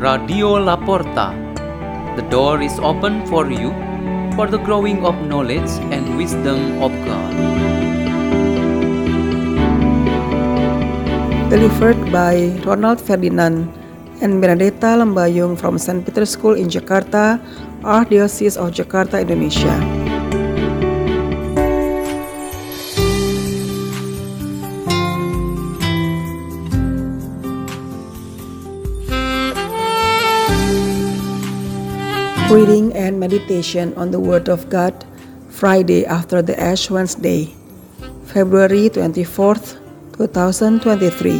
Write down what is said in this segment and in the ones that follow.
Radio Laporta. The door is open for you for the growing of knowledge and wisdom of God. Delivered by Ronald Ferdinand and Benedetta Lambayung from St. Peter's School in Jakarta, Archdiocese of Jakarta, Indonesia. Reading and meditation on the Word of God, Friday after the Ash Wednesday, February 24th, 2023.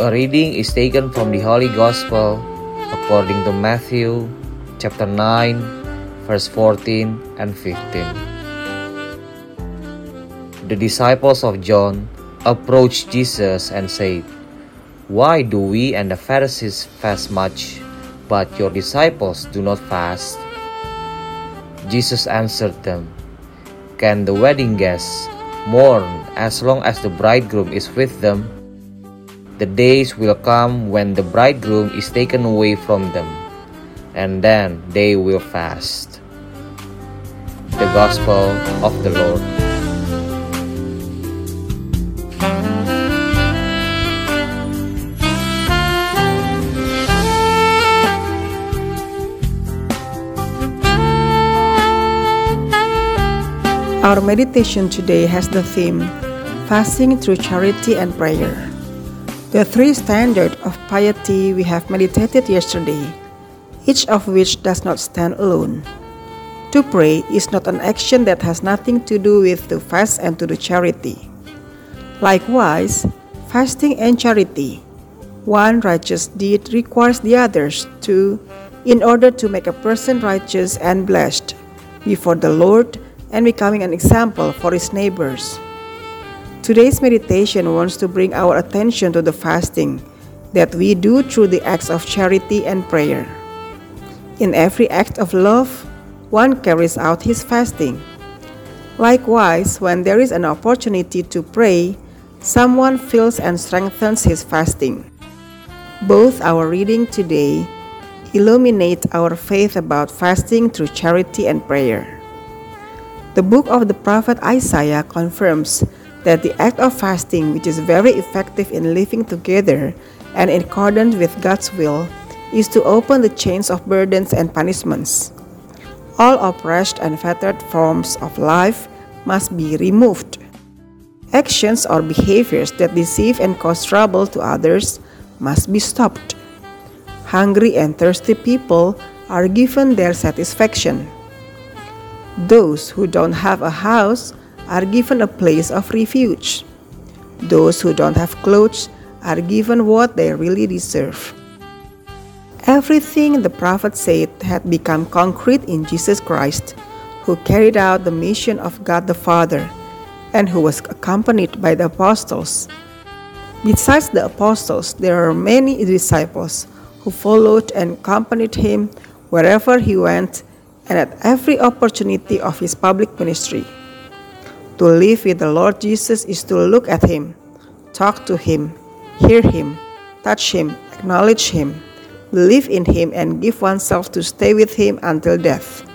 A reading is taken from the Holy Gospel according to Matthew chapter 9 verse 14 and 15. The disciples of John approached Jesus and said, Why do we and the Pharisees fast much, but your disciples do not fast? Jesus answered them, Can the wedding guests mourn as long as the bridegroom is with them? The days will come when the bridegroom is taken away from them, and then they will fast. The Gospel of the Lord. Our meditation today has the theme Fasting through Charity and Prayer. The three standards of piety we have meditated yesterday, each of which does not stand alone. To pray is not an action that has nothing to do with to fast and to do charity. Likewise, fasting and charity, one righteous deed requires the others to, in order to make a person righteous and blessed before the Lord and becoming an example for his neighbors. Today's meditation wants to bring our attention to the fasting that we do through the acts of charity and prayer. In every act of love, one carries out his fasting. Likewise, when there is an opportunity to pray, someone fills and strengthens his fasting. Both our reading today illuminate our faith about fasting through charity and prayer. The book of the prophet Isaiah confirms that the act of fasting, which is very effective in living together and in accordance with God's will, is to open the chains of burdens and punishments. All oppressed and fettered forms of life must be removed. Actions or behaviors that deceive and cause trouble to others must be stopped. Hungry and thirsty people are given their satisfaction. Those who don't have a house are given a place of refuge. Those who don't have clothes are given what they really deserve. Everything the prophet said had become concrete in Jesus Christ, who carried out the mission of God the Father and who was accompanied by the apostles. Besides the apostles, there are many disciples who followed and accompanied him wherever he went and at every opportunity of his public ministry. To live with the Lord Jesus is to look at him, talk to him, hear him, touch him, acknowledge him, believe in him, and give oneself to stay with him until death.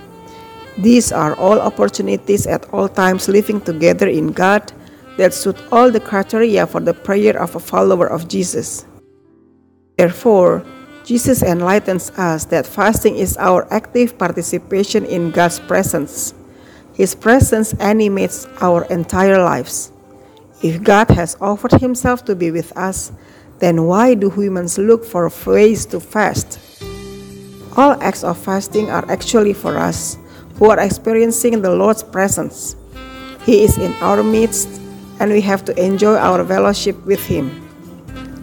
These are all opportunities at all times living together in God that suit all the criteria for the prayer of a follower of Jesus. Therefore, Jesus enlightens us that fasting is our active participation in God's presence. His presence animates our entire lives. If God has offered Himself to be with us, then why do humans look for ways to fast? All acts of fasting are actually for us who are experiencing the Lord's presence. He is in our midst, and we have to enjoy our fellowship with Him.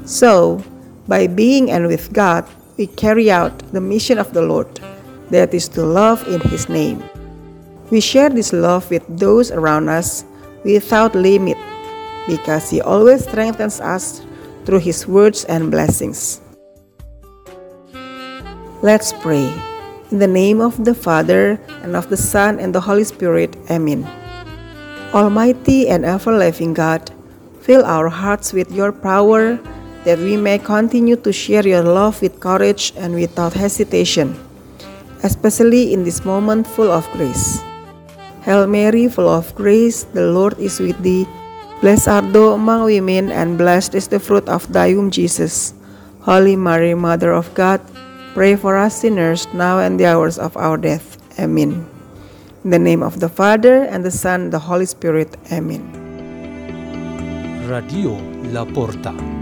So, by being and with God, we carry out the mission of the Lord, that is to love in His name. We share this love with those around us without limit because He always strengthens us through His words and blessings. Let's pray. In the name of the Father, and of the Son, and the Holy Spirit. Amen. Almighty and ever living God, fill our hearts with your power that we may continue to share your love with courage and without hesitation, especially in this moment full of grace. Hail Mary, full of grace, the Lord is with thee. Blessed art thou among women, and blessed is the fruit of thy womb, Jesus. Holy Mary, Mother of God, pray for us sinners now and the hours of our death. Amen. In the name of the Father, and the Son, and the Holy Spirit. Amen. Radio La Porta.